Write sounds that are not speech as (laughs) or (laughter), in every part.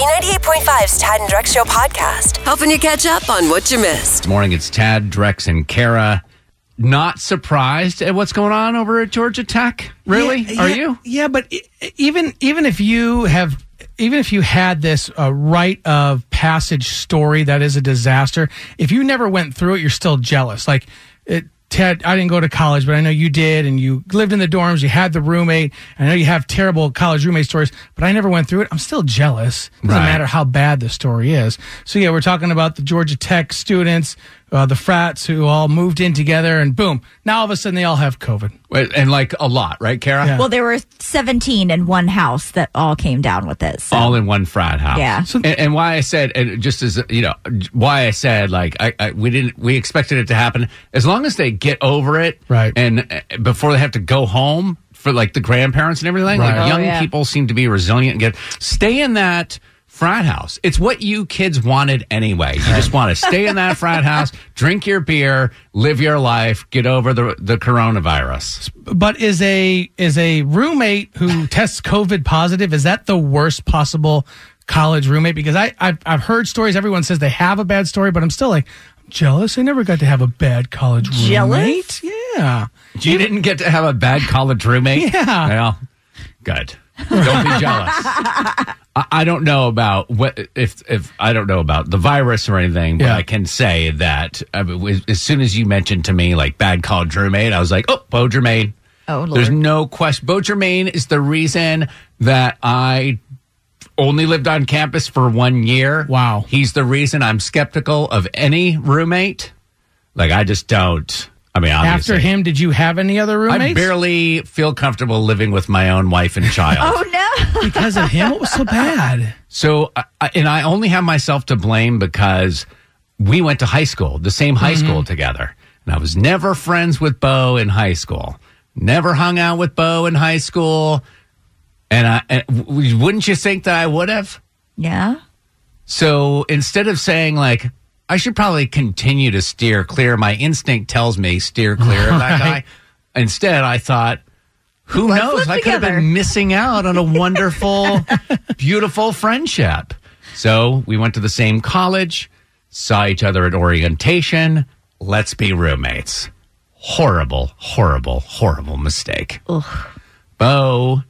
B98.5's Tad and Drex Show podcast, helping you catch up on what you missed. Morning, it's Tad, Drex, and Kara. Not surprised at what's going on over at Georgia Tech? Really? Yeah, Are yeah, you? Yeah, but e- even even if you have even if you had this uh, rite of passage story that is a disaster, if you never went through it, you're still jealous. Like it, Tad, I didn't go to college, but I know you did, and you lived in the dorms. You had the roommate. I know you have terrible college roommate stories, but I never went through it. I'm still jealous. Doesn't Right. matter how bad the story is. So yeah, we're talking about the Georgia Tech students, uh, the frats who all moved in together, and boom, now all of a sudden they all have COVID. Wait, And like a lot, right, Kara? Yeah. Well, there were 17 in one house that all came down with it. So. All in one frat house. Yeah. and, and why I said, and just as you know, why I said like I, I we didn't we expected it to happen as long as they get over it, Right. And uh, before they have to go home for like the grandparents and everything, Right. like Oh, young yeah. people seem to be resilient and get stay in that frat house. It's what you kids wanted anyway. You just want to (laughs) stay in that frat house, drink your beer, live your life, get over the the coronavirus. But is a is a roommate who tests COVID positive? Is that the worst possible college roommate? Because I I've, I've heard stories. Everyone says they have a bad story, but I'm still like I'm jealous. I never got to have a bad college roommate. Jealous? Yeah. You didn't get to have a bad college roommate? (laughs) Yeah. Well, good. Don't be jealous. (laughs) I, I don't know about what if if I don't know about the virus or anything, but Yeah. I can say that I mean, as- soon as you mentioned to me like bad college roommate, I was like, oh, Bo Germain. Oh, Lord. There's no question. Bo Germain is the reason that I only lived on campus for one year. Wow. He's the reason I'm skeptical of any roommate. Like I just don't. I mean, obviously, After him, did you have any other roommates? I barely feel comfortable living with my own wife and child. Oh, no. (laughs) because of him. What was so bad? So, I- I- and I only have myself to blame because we went to high school, the same high Mm-hmm. school together. And I was never friends with Bo in high school. Never hung out with Bo in high school. And I, and w- wouldn't you think that I would have? Yeah. So instead of saying like, I should probably continue to steer clear, my instinct tells me steer clear of that guy. Instead, I thought, who Let's knows? I could have together. been missing out on a wonderful, (laughs) beautiful friendship. So we went to the same college, saw each other at orientation. Let's be roommates. Horrible, horrible, horrible mistake. Bo,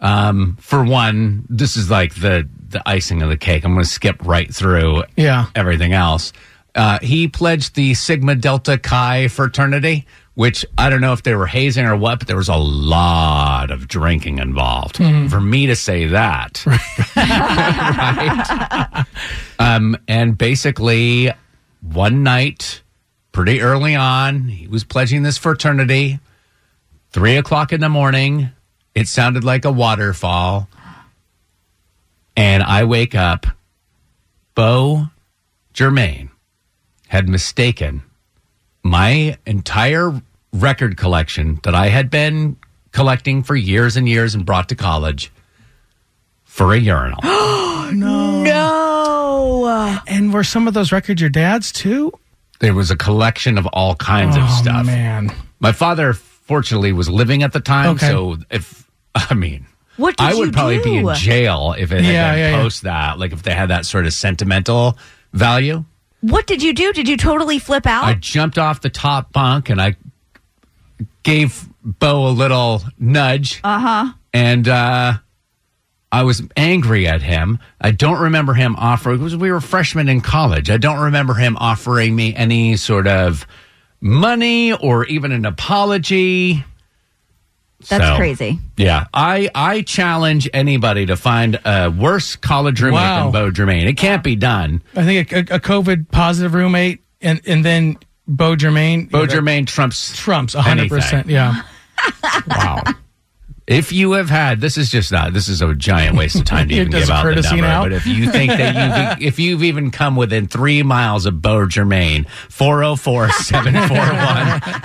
um, for one, this is like the the icing of the cake. I'm going to skip right through Yeah. everything else. Uh, he pledged the Sigma Delta Chi fraternity, which I don't know if they were hazing or what, but there was a lot of drinking involved. For me to say that, (laughs) right? (laughs) Um, and basically, one night, pretty early on, he was pledging this fraternity. Three o'clock in the morning, it sounded like a waterfall. And I wake up. Bo Germain had mistaken my entire record collection that I had been collecting for years and years and brought to college for a urinal. (gasps) No. No. And were some of those records your dad's too? there was a collection of all kinds of oh stuff. man. My father, fortunately, was living at the time. Okay. So if, (laughs) I mean, What did I would you probably be in jail if it had Yeah, been yeah, yeah. post that, like if they had that sort of sentimental value. What did you do? Did you totally flip out? I jumped off the top bunk and I gave Bo a little nudge. Uh huh. And uh, I was angry at him. I don't remember him offering, because we were freshmen in college. I don't remember him offering me any sort of money or even an apology. That's So, crazy. Yeah, I I challenge anybody to find a worse college roommate Wow. than Bo Germain. It can't be done. I think a, a, a COVID positive roommate, and and then Bo Germain. Bo you know, Germain trumps Trump's 100. percent anything. Yeah. Wow. If you have had, this is just not, this is a giant waste of time to (laughs) even give out the number. now. But if you think that you've, (laughs) if you've even come within three miles of Bo Germain, 404 741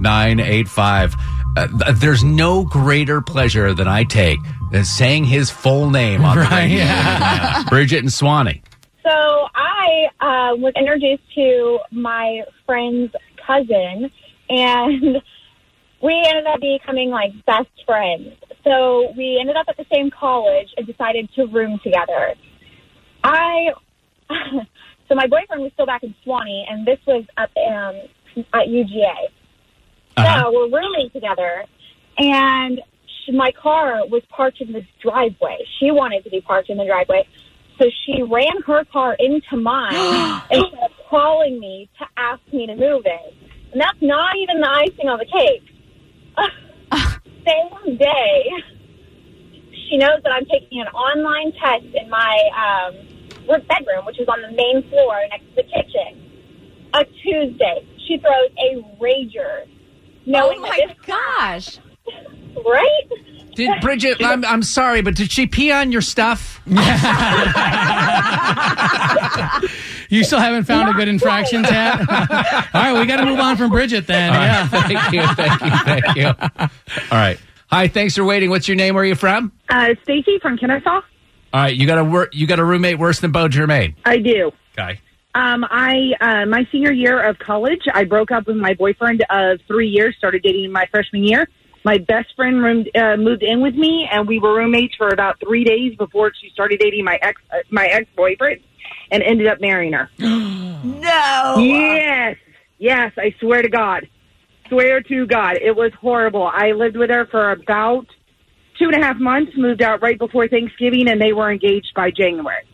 0985. Uh, There's no greater pleasure than I take than saying his full name on the radio. yeah. Bridget and Suwanee. So I uh, was introduced to my friend's cousin, and (laughs) we ended up becoming like best friends. So we ended up at the same college and decided to room together. I (laughs) so my boyfriend was still back in Suwanee, and this was at um, at UGA. Uh-huh. So we're rooming together, and she, my car was parked in the driveway. She wanted to be parked in the driveway, so she ran her car into mine (gasps) and started calling me to ask me to move it. And that's not even the icing on the cake. (laughs) Same day, she knows that I'm taking an online test in my um, bedroom, which is on the main floor next to the kitchen. A Tuesday, she throws a rager, knowing oh that my this gosh. (laughs) right. Did Bridget? I'm, I'm sorry, but did she pee on your stuff? (laughs) You still haven't found a good infraction, Tad? (laughs) All right, we got to move on from Bridget then. Yeah. thank you, thank you, thank you. All right. Hi, thanks for waiting. What's your name? Where are you from? Uh, Stacy from Kennesaw. All right, you got a wor- you got a roommate worse than Bo Germain. I do. Okay. Um, I uh, my senior year of college, I broke up with my boyfriend of three years. Started dating my freshman year. My best friend roomed, uh, moved in with me, and we were roommates for about three days before she started dating my ex uh, my ex boyfriend, and ended up marrying her. (gasps) No. Yes, yes, I swear to God, swear to God, it was horrible. I lived with her for about two and a half months. Moved out right before Thanksgiving, and they were engaged by January.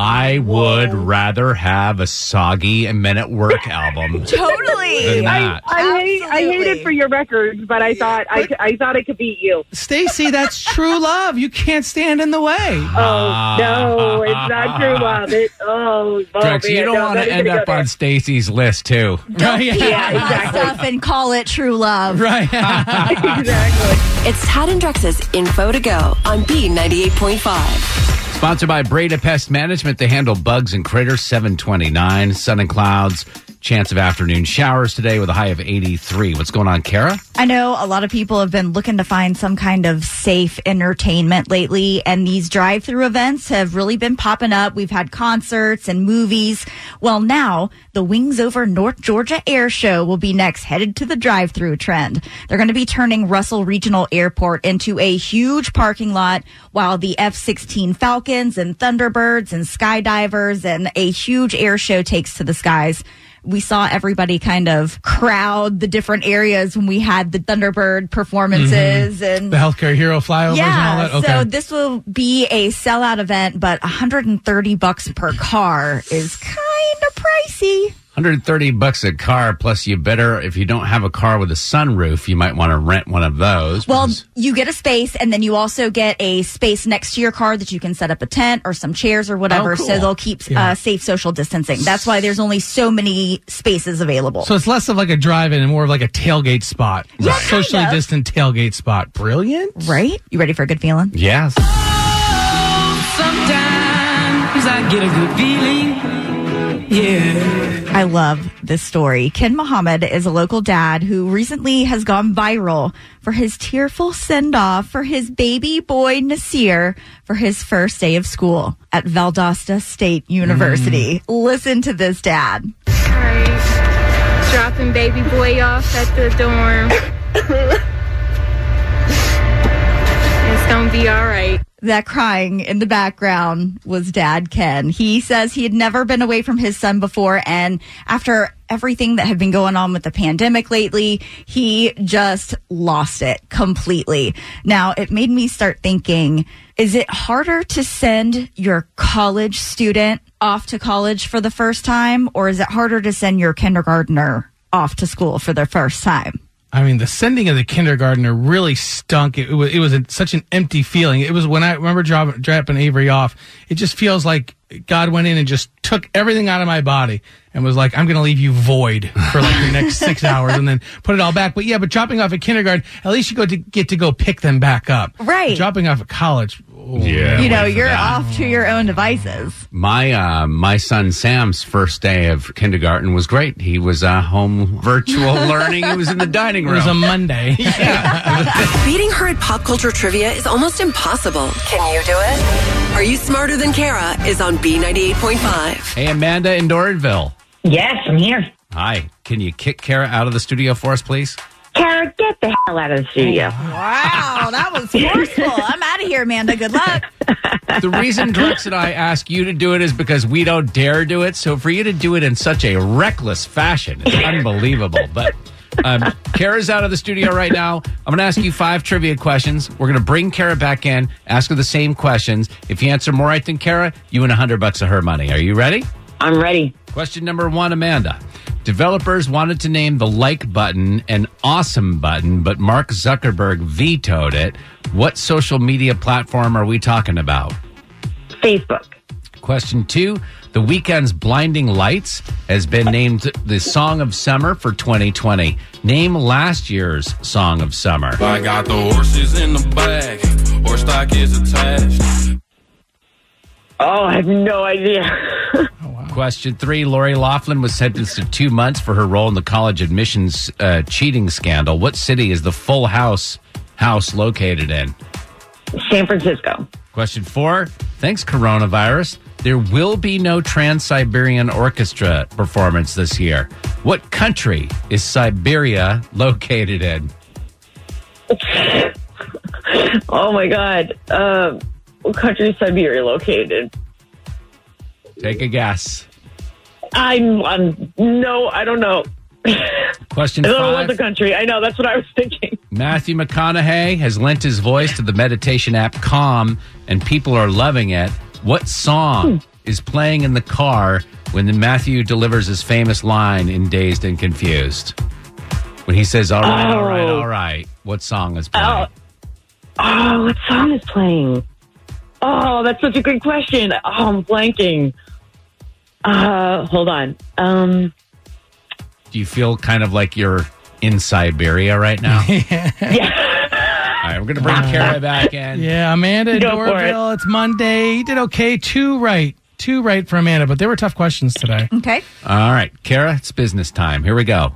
I would rather have a soggy and Men at Work album (laughs) Totally. than I, that. I hate I hate Absolutely. it for your records, but I thought I, I thought I could beat you. Stacy, that's true (laughs) love. You can't stand in the way. Oh no, it's not true love. It oh, oh Drex, man, you don't no, want to even end gonna up go on Stacy's list too. Right, (laughs) Yeah, Yeah, exactly. stuff and call it true love. Right. exactly. It's Tad and Drex's Info to Go on B98.5. Sponsored by Breda Pest Management. They handle bugs and critters. 729, sun and clouds. Chance of afternoon showers today with a high of 83. What's going on, Kara? I know a lot of people have been looking to find some kind of safe entertainment lately, and these drive through events have really been popping up. We've had concerts and movies. Well, now the Wings Over North Georgia Air Show will be next, headed to the drive through trend. They're going to be turning Russell Regional Airport into a huge parking lot while the F 16 Falcons and Thunderbirds and skydivers and a huge air show takes to the skies we saw everybody kind of crowd the different areas when we had the Thunderbird performances mm-hmm. and the healthcare hero flyovers and all yeah, that. Okay. so this will be a sellout event, but 130 bucks per car is kind of pricey. 130 bucks a car, plus you better, if you don't have a car with a sunroof, you might want to rent one of those. Well, because- you get a space, and then you also get a space next to your car that you can set up a tent or some chairs or whatever, Oh, cool. so they'll keep Yeah. uh, safe social distancing. That's why there's only so many spaces available. So it's less of like a drive-in and more of like a tailgate spot. Yeah, A socially kind of. distant tailgate spot. Brilliant. right? You ready for a good feeling? yes. Sometimes I get a good feeling. Yeah. I love this story. Ken Muhammad is a local dad who recently has gone viral for his tearful send off for his baby boy Nasir for his first day of school at Valdosta State University. Mm. Listen to this dad. Alright. Dropping baby boy off at the dorm. (coughs) it's gonna be alright. That crying in the background was dad Ken. He says he had never been away from his son before and after everything that had been going on with the pandemic lately, he just lost it completely. Now, it made me start thinking, is it harder to send your college student off to college for the first time or is it harder to send your kindergartner off to school for the first time? I mean, the sending of the kindergartner really stunk. It, was it was a, such an empty feeling. It was when I remember dropping, dropping Avery off. It just feels like God went in and just took everything out of my body and was like, "I'm going to leave you void for like the next six (laughs) hours," and then put it all back. But yeah, but dropping off at kindergarten, at least you go to get to go pick them back up. Right. Dropping off at college. Yeah. you know, you're that. off to your own devices. My uh, my son Sam's first day of kindergarten was great. He was uh, home virtual (laughs) learning. He was in the dining room. It was a Monday. (laughs) yeah. (laughs) Beating her at pop culture trivia is almost impossible. Can you do it? Are You Smarter Than Kara is on B98.5. hey, Amanda in Doraville. Yes, I'm here. Hi. Can you kick Kara out of the studio for us, please? Kara, get the hell out of the studio. Wow, that was forceful. I'm out of here, Amanda. Good luck. (laughs) The reason Drex and I ask you to do it is because we don't dare do it. So for you to do it in such a reckless fashion is unbelievable. But um, Kara's out of the studio right now. I'm going to ask you five trivia questions. We're going to bring Kara back in, ask her the same questions. If you answer more right than Kara, you win 100 bucks of her money. Are you ready? I'm ready. Question number one, Amanda. Developers wanted to name the like button an awesome button, but Mark Zuckerberg vetoed it. What social media platform are we talking about? Facebook. Question two The Weeknd's Blinding Lights has been named the Song of Summer for 2020. Name last year's Song of Summer. I got the horses in the back, horse stock is attached. Oh, I have no idea. (laughs) Question three Lori Loughlin was sentenced to two months for her role in the college admissions uh, cheating scandal. What city is the Full House house located in? San Francisco. Question four Thanks, coronavirus. There will be no Trans Siberian Orchestra performance this year. What country is Siberia located in? (laughs) Oh my God. Um, what country is Siberia located? Take a guess. I'm, I'm no, I don't know. Question I don't know five the country. I know that's what I was thinking. Matthew McConaughey has lent his voice to the meditation app Calm, and people are loving it. What song hmm. is playing in the car when Matthew delivers his famous line in Dazed and Confused? When he says, All right, all right, Oh. all right. What song is playing? Oh. oh, what song is playing? Oh, that's such a good question. Oh, I'm blanking. Uh, hold on. Um, Do you feel kind of like you're in Siberia right now? (laughs) yeah. All right, we're going to bring Kara back in. Yeah, Amanda in Go for Doraville. It's Monday. You did okay. Two right. Two right for Amanda, but they were tough questions today. Okay. All right, Kara, it's business time. Here we go.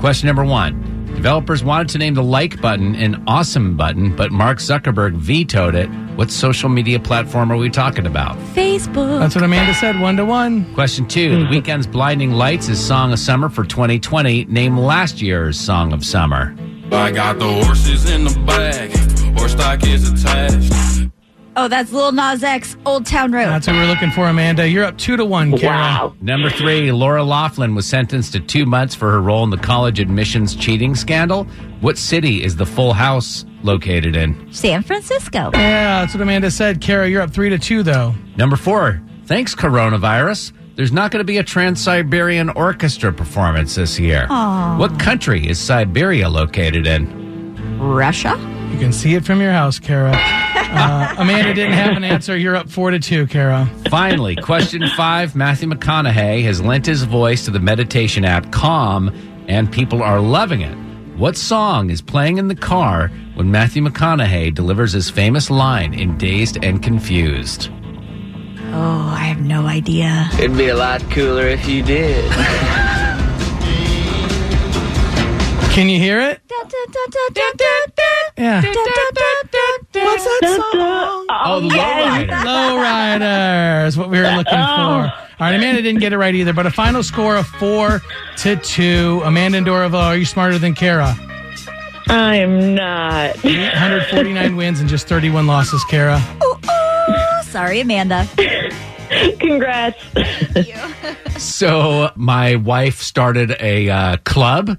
Question number one. Developers wanted to name the like button an awesome button, but Mark Zuckerberg vetoed it. What social media platform are we talking about? Facebook. That's what Amanda said. One to one. Question two. The Weeknd's Blinding Lights is Song of Summer for 2020. Name last year's Song of Summer. I got the horses in the back, horse stock is attached. Oh, that's Lil Nas X, Old Town Road. That's what we're looking for, Amanda. You're up two to one, Kara. Wow. Number three, Laura Loughlin was sentenced to two months for her role in the college admissions cheating scandal. What city is the Full House located in? San Francisco. Yeah, that's what Amanda said. Kara, you're up three to two, though. Number four, thanks, coronavirus. There's not going to be a Trans Siberian Orchestra performance this year. Aww. What country is Siberia located in? Russia. You can see it from your house, Kara. Uh, Amanda didn't have an answer. You're up four to two, Kara. Finally, question five Matthew McConaughey has lent his voice to the meditation app Calm, and people are loving it. What song is playing in the car when Matthew McConaughey delivers his famous line in Dazed and Confused? Oh, I have no idea. It'd be a lot cooler if you did. Can you hear it? Yeah. What's that song? Oh, the lowrider. Lowrider is what we were looking for. All right, Amanda didn't get it right either, but a final score of four to two. Amanda and Doraville, are you smarter than Kara? I am not. 849 (laughs) wins and just 31 losses, Kara. Oh, sorry, Amanda. Congrats. (laughs) So, my wife started a uh, club,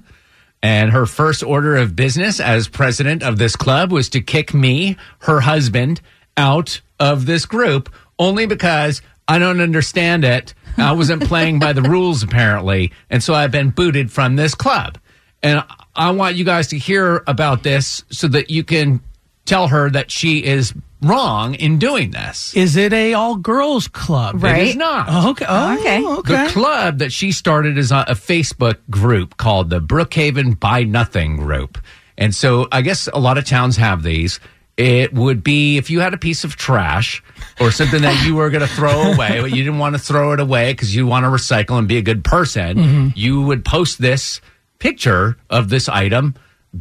and her first order of business as president of this club was to kick me, her husband, out of this group only because I don't understand it. I wasn't playing by the rules, apparently. And so I've been booted from this club. And I want you guys to hear about this so that you can tell her that she is wrong in doing this. Is it a all girls club? Right. It is not. Oh, okay. Oh, oh, Okay. okay. The club that she started is a, a Facebook group called the Brookhaven Buy Nothing Group. And so I guess a lot of towns have these. It would be if you had a piece of trash or something that you were going to throw (laughs) away, but you didn't want to throw it away because you want to recycle and be a good person, mm-hmm. you would post this picture of this item,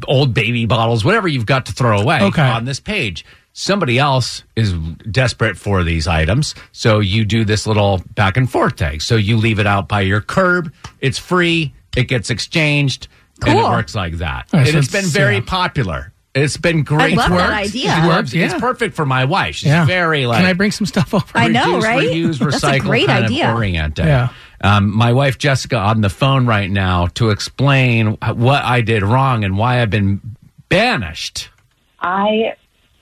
old baby bottles, whatever you've got to throw away Okay. on this page. Somebody else is desperate for these items. So you do this little back and forth tag. So you leave it out by your curb. It's free. It gets exchanged. And it works like that. Oh, and so it's been very yeah. popular. It's been great. I love It's that idea. It It works. works, yeah. It's perfect for my wife. She's Yeah. very like Can I bring some stuff over? (laughs) I know, reduce, right? Reuse, That's a great kind idea. of oriented. Yeah. Um, my wife Jessica on the phone right now to explain what I did wrong and why I've been banished. I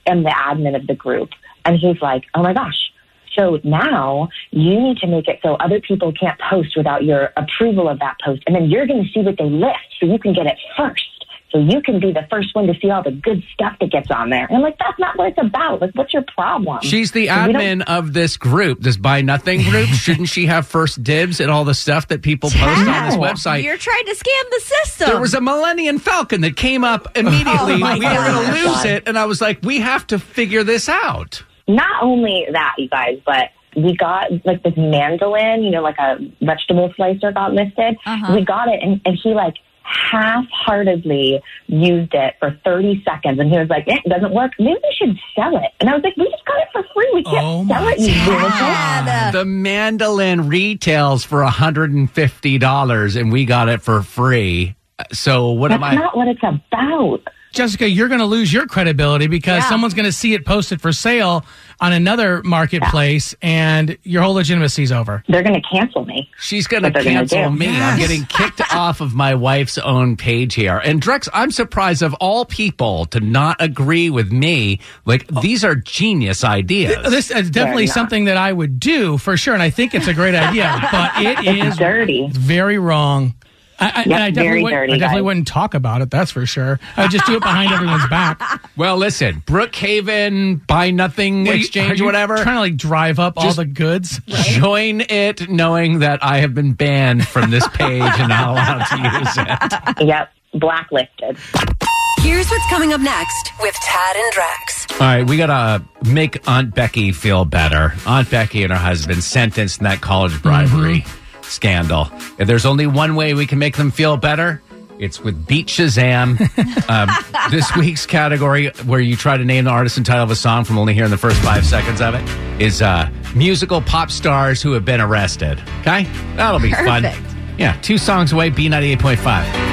am the admin of the group. And he's like, oh my gosh. So now you need to make it so other people can't post without your approval of that post. And then you're going to see what they list so you can get it first. So you can be the first one to see all the good stuff that gets on there. And I'm like, that's not what it's about. Like, what's your problem? She's the admin of this group, this Buy Nothing group. (laughs) Shouldn't she have first dibs at all the stuff that people post on this website? You're trying to scam the system. There was a Millennium Falcon that came up (laughs) immediately. Oh, my we were going to lose it, and I was like, "We have to figure this out." not only that, you guys, but we got like this mandolin, you know, like a vegetable slicer got listed. Uh-huh. We got it and, and he like half-heartedly used it for 30 seconds and he was like, eh, it doesn't work. Maybe we should sell it. And I was like, we just got it for free. We can't Oh, sell it, you lunatic. The mandolin retails for hundred and fifty dollars, and we got it for free. So what That's am I? That's not what it's about. Jessica, you're going to lose your credibility because Yeah. someone's going to see it posted for sale on another marketplace, and your whole legitimacy's over. They're going to cancel me. She's going to What they're gonna cancel do. me. I'm getting kicked (laughs) off of my wife's own page here. And Drex, I'm surprised of all people to not agree with me. Like these are genius ideas. This is definitely something that I would do for sure, and I think it's a great idea, but it (laughs) is dirty. very wrong. I, I, and I definitely, very wouldn't, dirty, I definitely wouldn't talk about it. That's for sure. I would just do it behind everyone's back. (laughs) well, listen, Brookhaven, buy nothing What are you- exchange, are you whatever. Trying to like drive up all the goods. (laughs) Join it knowing that I have been banned from this page and not allowed to use it. (laughs) Yep. Blacklisted. Here's what's coming up next with Tad and Drex. All right, we got to make Aunt Becky feel better. Aunt Becky and her husband sentenced in that college bribery mm-hmm. Scandal. If there's only one way we can make them feel better, it's with Beat Shazam. (laughs) um, this week's category, where you try to name the artist and title of a song from only hearing the first five seconds of it, is uh, musical pop stars who have been arrested. Okay? That'll be fun. Yeah, two songs away, B98.5.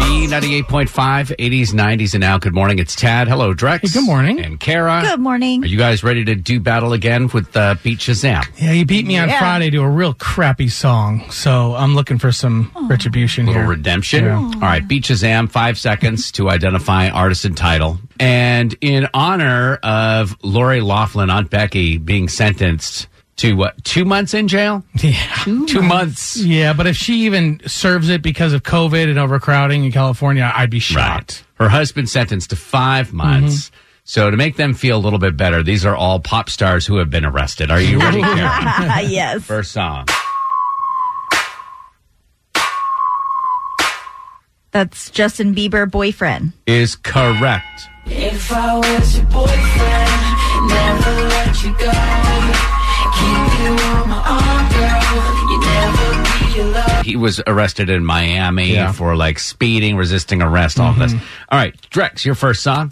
B98.5, 80s, 90s, and now. Good morning. It's Tad. Hello, Drex. Hey, good morning. And Kara. Good morning. Are you guys ready to do battle again with uh, Beat Shazam? Yeah, you beat me on Yeah. Friday to a real crappy song, so I'm looking for some retribution little here. redemption. Yeah. All right, Beat Shazam, five seconds to identify artist and title. And in honor of Lori Loughlin, Aunt Becky, being sentenced to what, two months in jail? (laughs) Yeah. Two months. Yeah, but if she even serves it because of COVID and overcrowding in California, I'd be shocked. Her husband sentenced to five mm-hmm. months. So to make them feel a little bit better, these are all pop stars who have been arrested. Are you ready, (laughs) Karen? (laughs) yes. First song. That's Justin Bieber boyfriend. is correct. If I was your boyfriend, never let you go. Keep you on my arm, girl. You never be alone. He was arrested in Miami Yeah. for like speeding, resisting arrest, all of this. Mm-hmm. All right, Drex, your first song.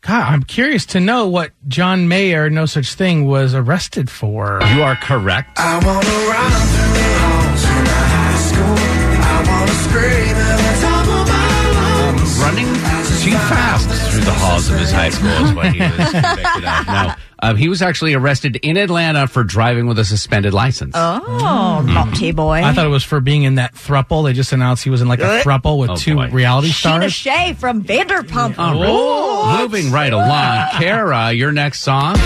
God, I'm curious to know what John Mayer, no such thing, was arrested for. You are correct. I wanna run through the halls in high school. I wanna scream at the top of my lungs. Running too fast through the halls of his high school is what he was (laughs) convicted of. No, um, he was actually arrested in Atlanta for driving with a suspended license. Oh, naughty boy. I thought it was for being in that thruple. They just announced he was in like a thruple with Oh, two boy. reality Sheena stars. Shea from Vanderpump. All right. Moving right along, Kara, your next song.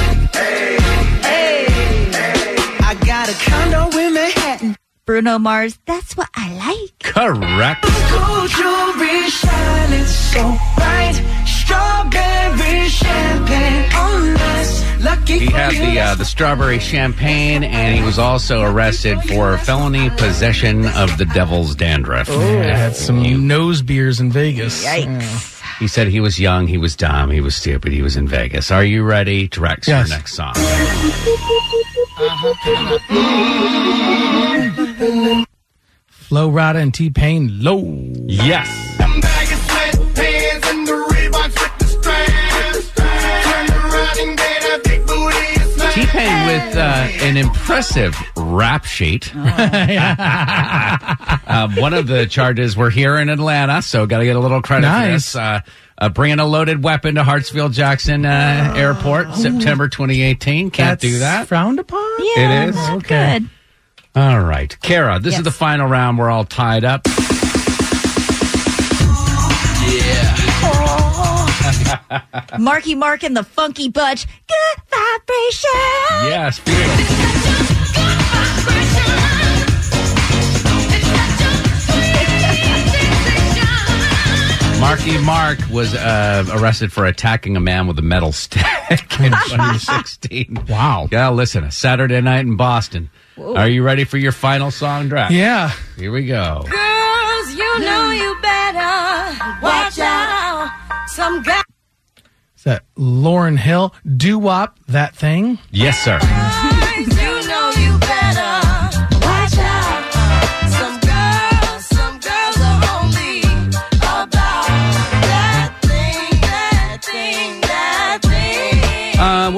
I got a condo in Manhattan. Bruno Mars. That's what I like. Correct. Gold jewelry shining so bright. Strawberry champagne on us. Lucky He for had the uh, the strawberry champagne, and he was also arrested for felony possession of the devil's dandruff. Yeah, had some nose beers in Vegas. Yikes. He said he was young, he was dumb, he was stupid, he was in Vegas. Are you ready to Rex Yes. your next song? Flo Rida and T Pain, low. Yes. Hey, with uh, an impressive rap sheet. (laughs) (laughs) uh, one of the charges were here in Atlanta, so got to get a little credit for Nice. this. Uh, uh, bringing a loaded weapon to Hartsfield Jackson uh, Airport, September 2018. Can't That's do that. Frowned upon? Yeah, It is? not Okay. good. All right, Kara, this is Yes. the final round. We're all tied up. Marky Mark and the Funky Bunch. Good vibration. Yes, feel. Marky Mark was uh, arrested for attacking a man with a metal stick in (laughs) 2016. Wow. Yeah, listen, a Saturday night in Boston. Are you ready for your final song, draft? Yeah. Here we go. Girls, you know you better watch out. Some guys Is that Lauryn Hill? Doo Wop, that thing? Yes, sir.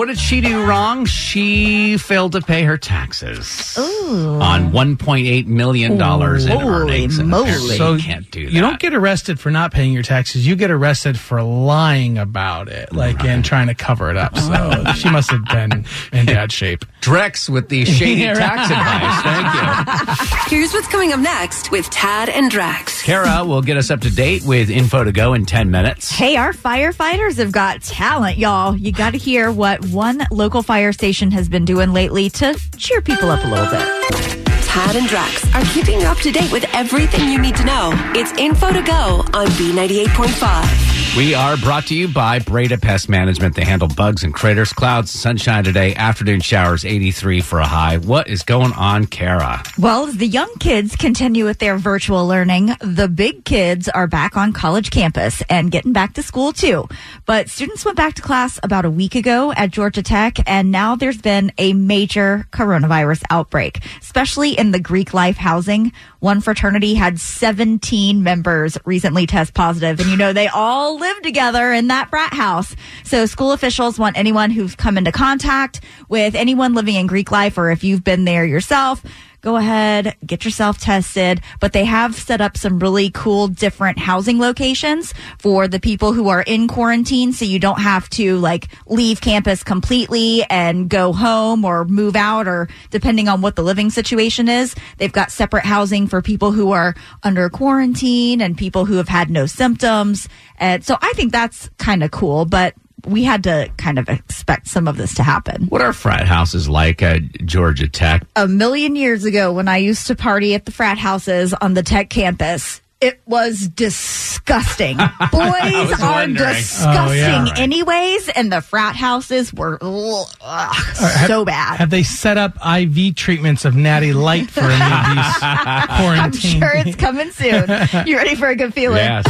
What did she do wrong? She failed to pay her taxes on $1.8 million in earnings. And moly. apparently So you can't do that. You don't get arrested for not paying your taxes. You get arrested for lying about it, like and trying to cover it up. So oh. she must have been in bad shape. Drex with the shady Yeah, (laughs) tax advice. Thank you. Here's what's coming up next with Tad and Drex. Kara will get us up to date with info to go in 10 minutes. Hey, our firefighters have got talent, y'all. You got to hear what one local fire station has been doing lately to cheer people up a little bit. Tad and Drex are keeping you up to date with everything you need to know. It's info to go on B98.5. We are brought to you by Breda Pest Management. They handle bugs and critters. Clouds, sunshine today, afternoon showers, 83 for a high. What is going on, Kara? Well, the young kids continue with their virtual learning, the big kids are back on college campus and getting back to school too. But students went back to class about a week ago at Georgia Tech, and now there's been a major coronavirus outbreak, especially in the Greek life housing. One fraternity had 17 members recently test positive, and you know, they all live together in that frat house. So school officials want anyone who's come into contact with anyone living in Greek life, or if you've been there yourself, go ahead, get yourself tested. But they have set up some really cool different housing locations for the people who are in quarantine. So you don't have to like leave campus completely and go home or move out or depending on what the living situation is. They've got separate housing for people who are under quarantine and people who have had no symptoms. And so I think that's kind of cool, but we had to kind of expect some of this to happen. What are frat houses like at Georgia Tech? a million years ago when I used to party at the frat houses on the tech campus. It was disgusting. (laughs) Boys was are wondering. disgusting, Oh, yeah. Right. anyways, and the frat houses were ugh, uh, have- so bad. Have they set up IV treatments of Natty Light for any of these (laughs) I'm quarantine? sure it's coming soon. (laughs) You ready for a good feeling? Yes.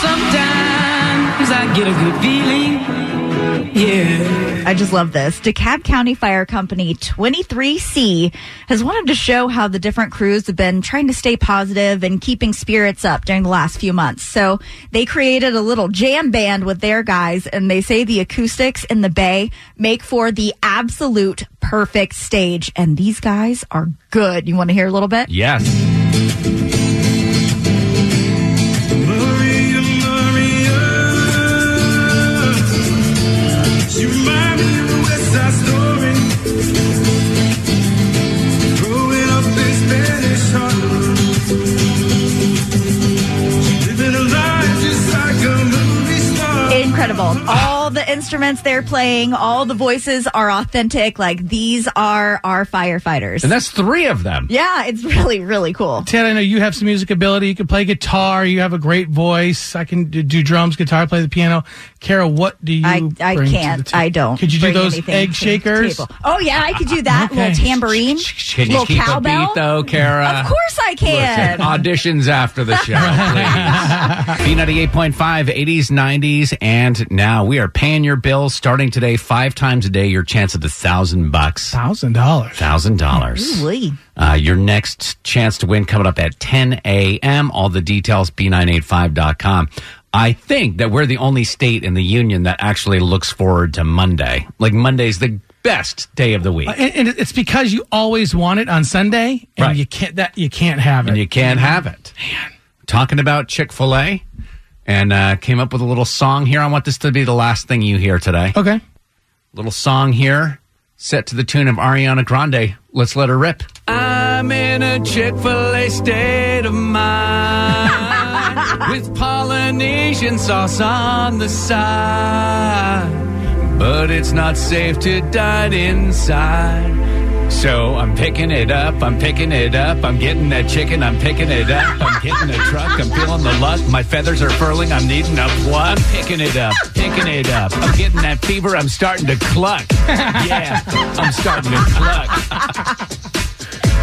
Sometimes I get a good feeling. Yeah. I just love this. DeKalb County Fire Company 23C has wanted to show how the different crews have been trying to stay positive and keeping spirits up during the last few months. So they created a little jam band with their guys and they say the acoustics in the bay make for the absolute perfect stage. And these guys are good. You want to hear a little bit? Yes. West Story. Instruments they're playing, all the voices are authentic. Like these are our firefighters. And that's three of them. yeah, it's really, really cool. Tad, I know you have some music ability. You can play guitar. You have a great voice. I can do, do drums, guitar, play the piano. Kara, what do you? I, I bring can't. the ta- I don't. Could you do those egg shakers? Oh yeah, I could do that. Uh, okay. Little tambourine. Can you little keep cowbell. a beat, though, Kara? Of course I can. Listen, auditions after the show, (laughs) please. B98.5, 80s, 90s, and now we are paying your bills starting today, five times a day, your chance at the thousand bucks. Thousand dollars. Thousand dollars. Ooh-wee. Uh, your next chance to win coming up at 10 a.m. All the details, b985.com. I think that we're the only state in the union that actually looks forward to Monday. Like Monday's the best day of the week. and, and it's because you always want it on Sunday, and Right. you can't that you can't have it. and you can't have it. Man. Talking about Chick fil A and uh, came up with a little song here. I want this to be the last thing you hear today. Okay. Little song here set to the tune of Ariana Grande. Let's let her rip. I'm in a Chick fil A state of mind (laughs) with Polynesian sauce on the side. But it's not safe to dine inside. So I'm picking it up, I'm picking it up, I'm getting that chicken, I'm picking it up, I'm getting a truck, I'm feeling the luck, my feathers are furling, I'm needing a plug. I'm picking it up, picking it up, I'm getting that fever, I'm starting to cluck. Yeah, I'm starting to cluck.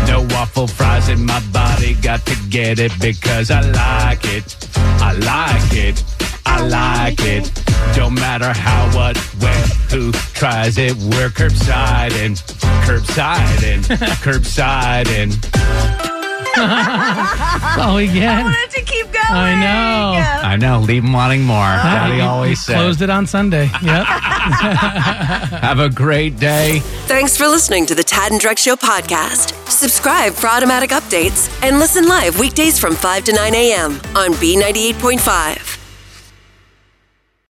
No waffle fries in my body, got to get it because I like it. I like it. I like it. Don't matter how, what, when, who tries it. We're curbside and curbside and (laughs) curbside (laughs) and Oh, we I wanted to keep going. I know. I know, leave 'em wanting more. Uh, Daddy always he said. closed it on Sunday. Yep. (laughs) Have a great day. Thanks for listening to the Tad and Drex Show podcast. Subscribe for automatic updates and listen live weekdays from 5 to 9 a.m. on B98.5.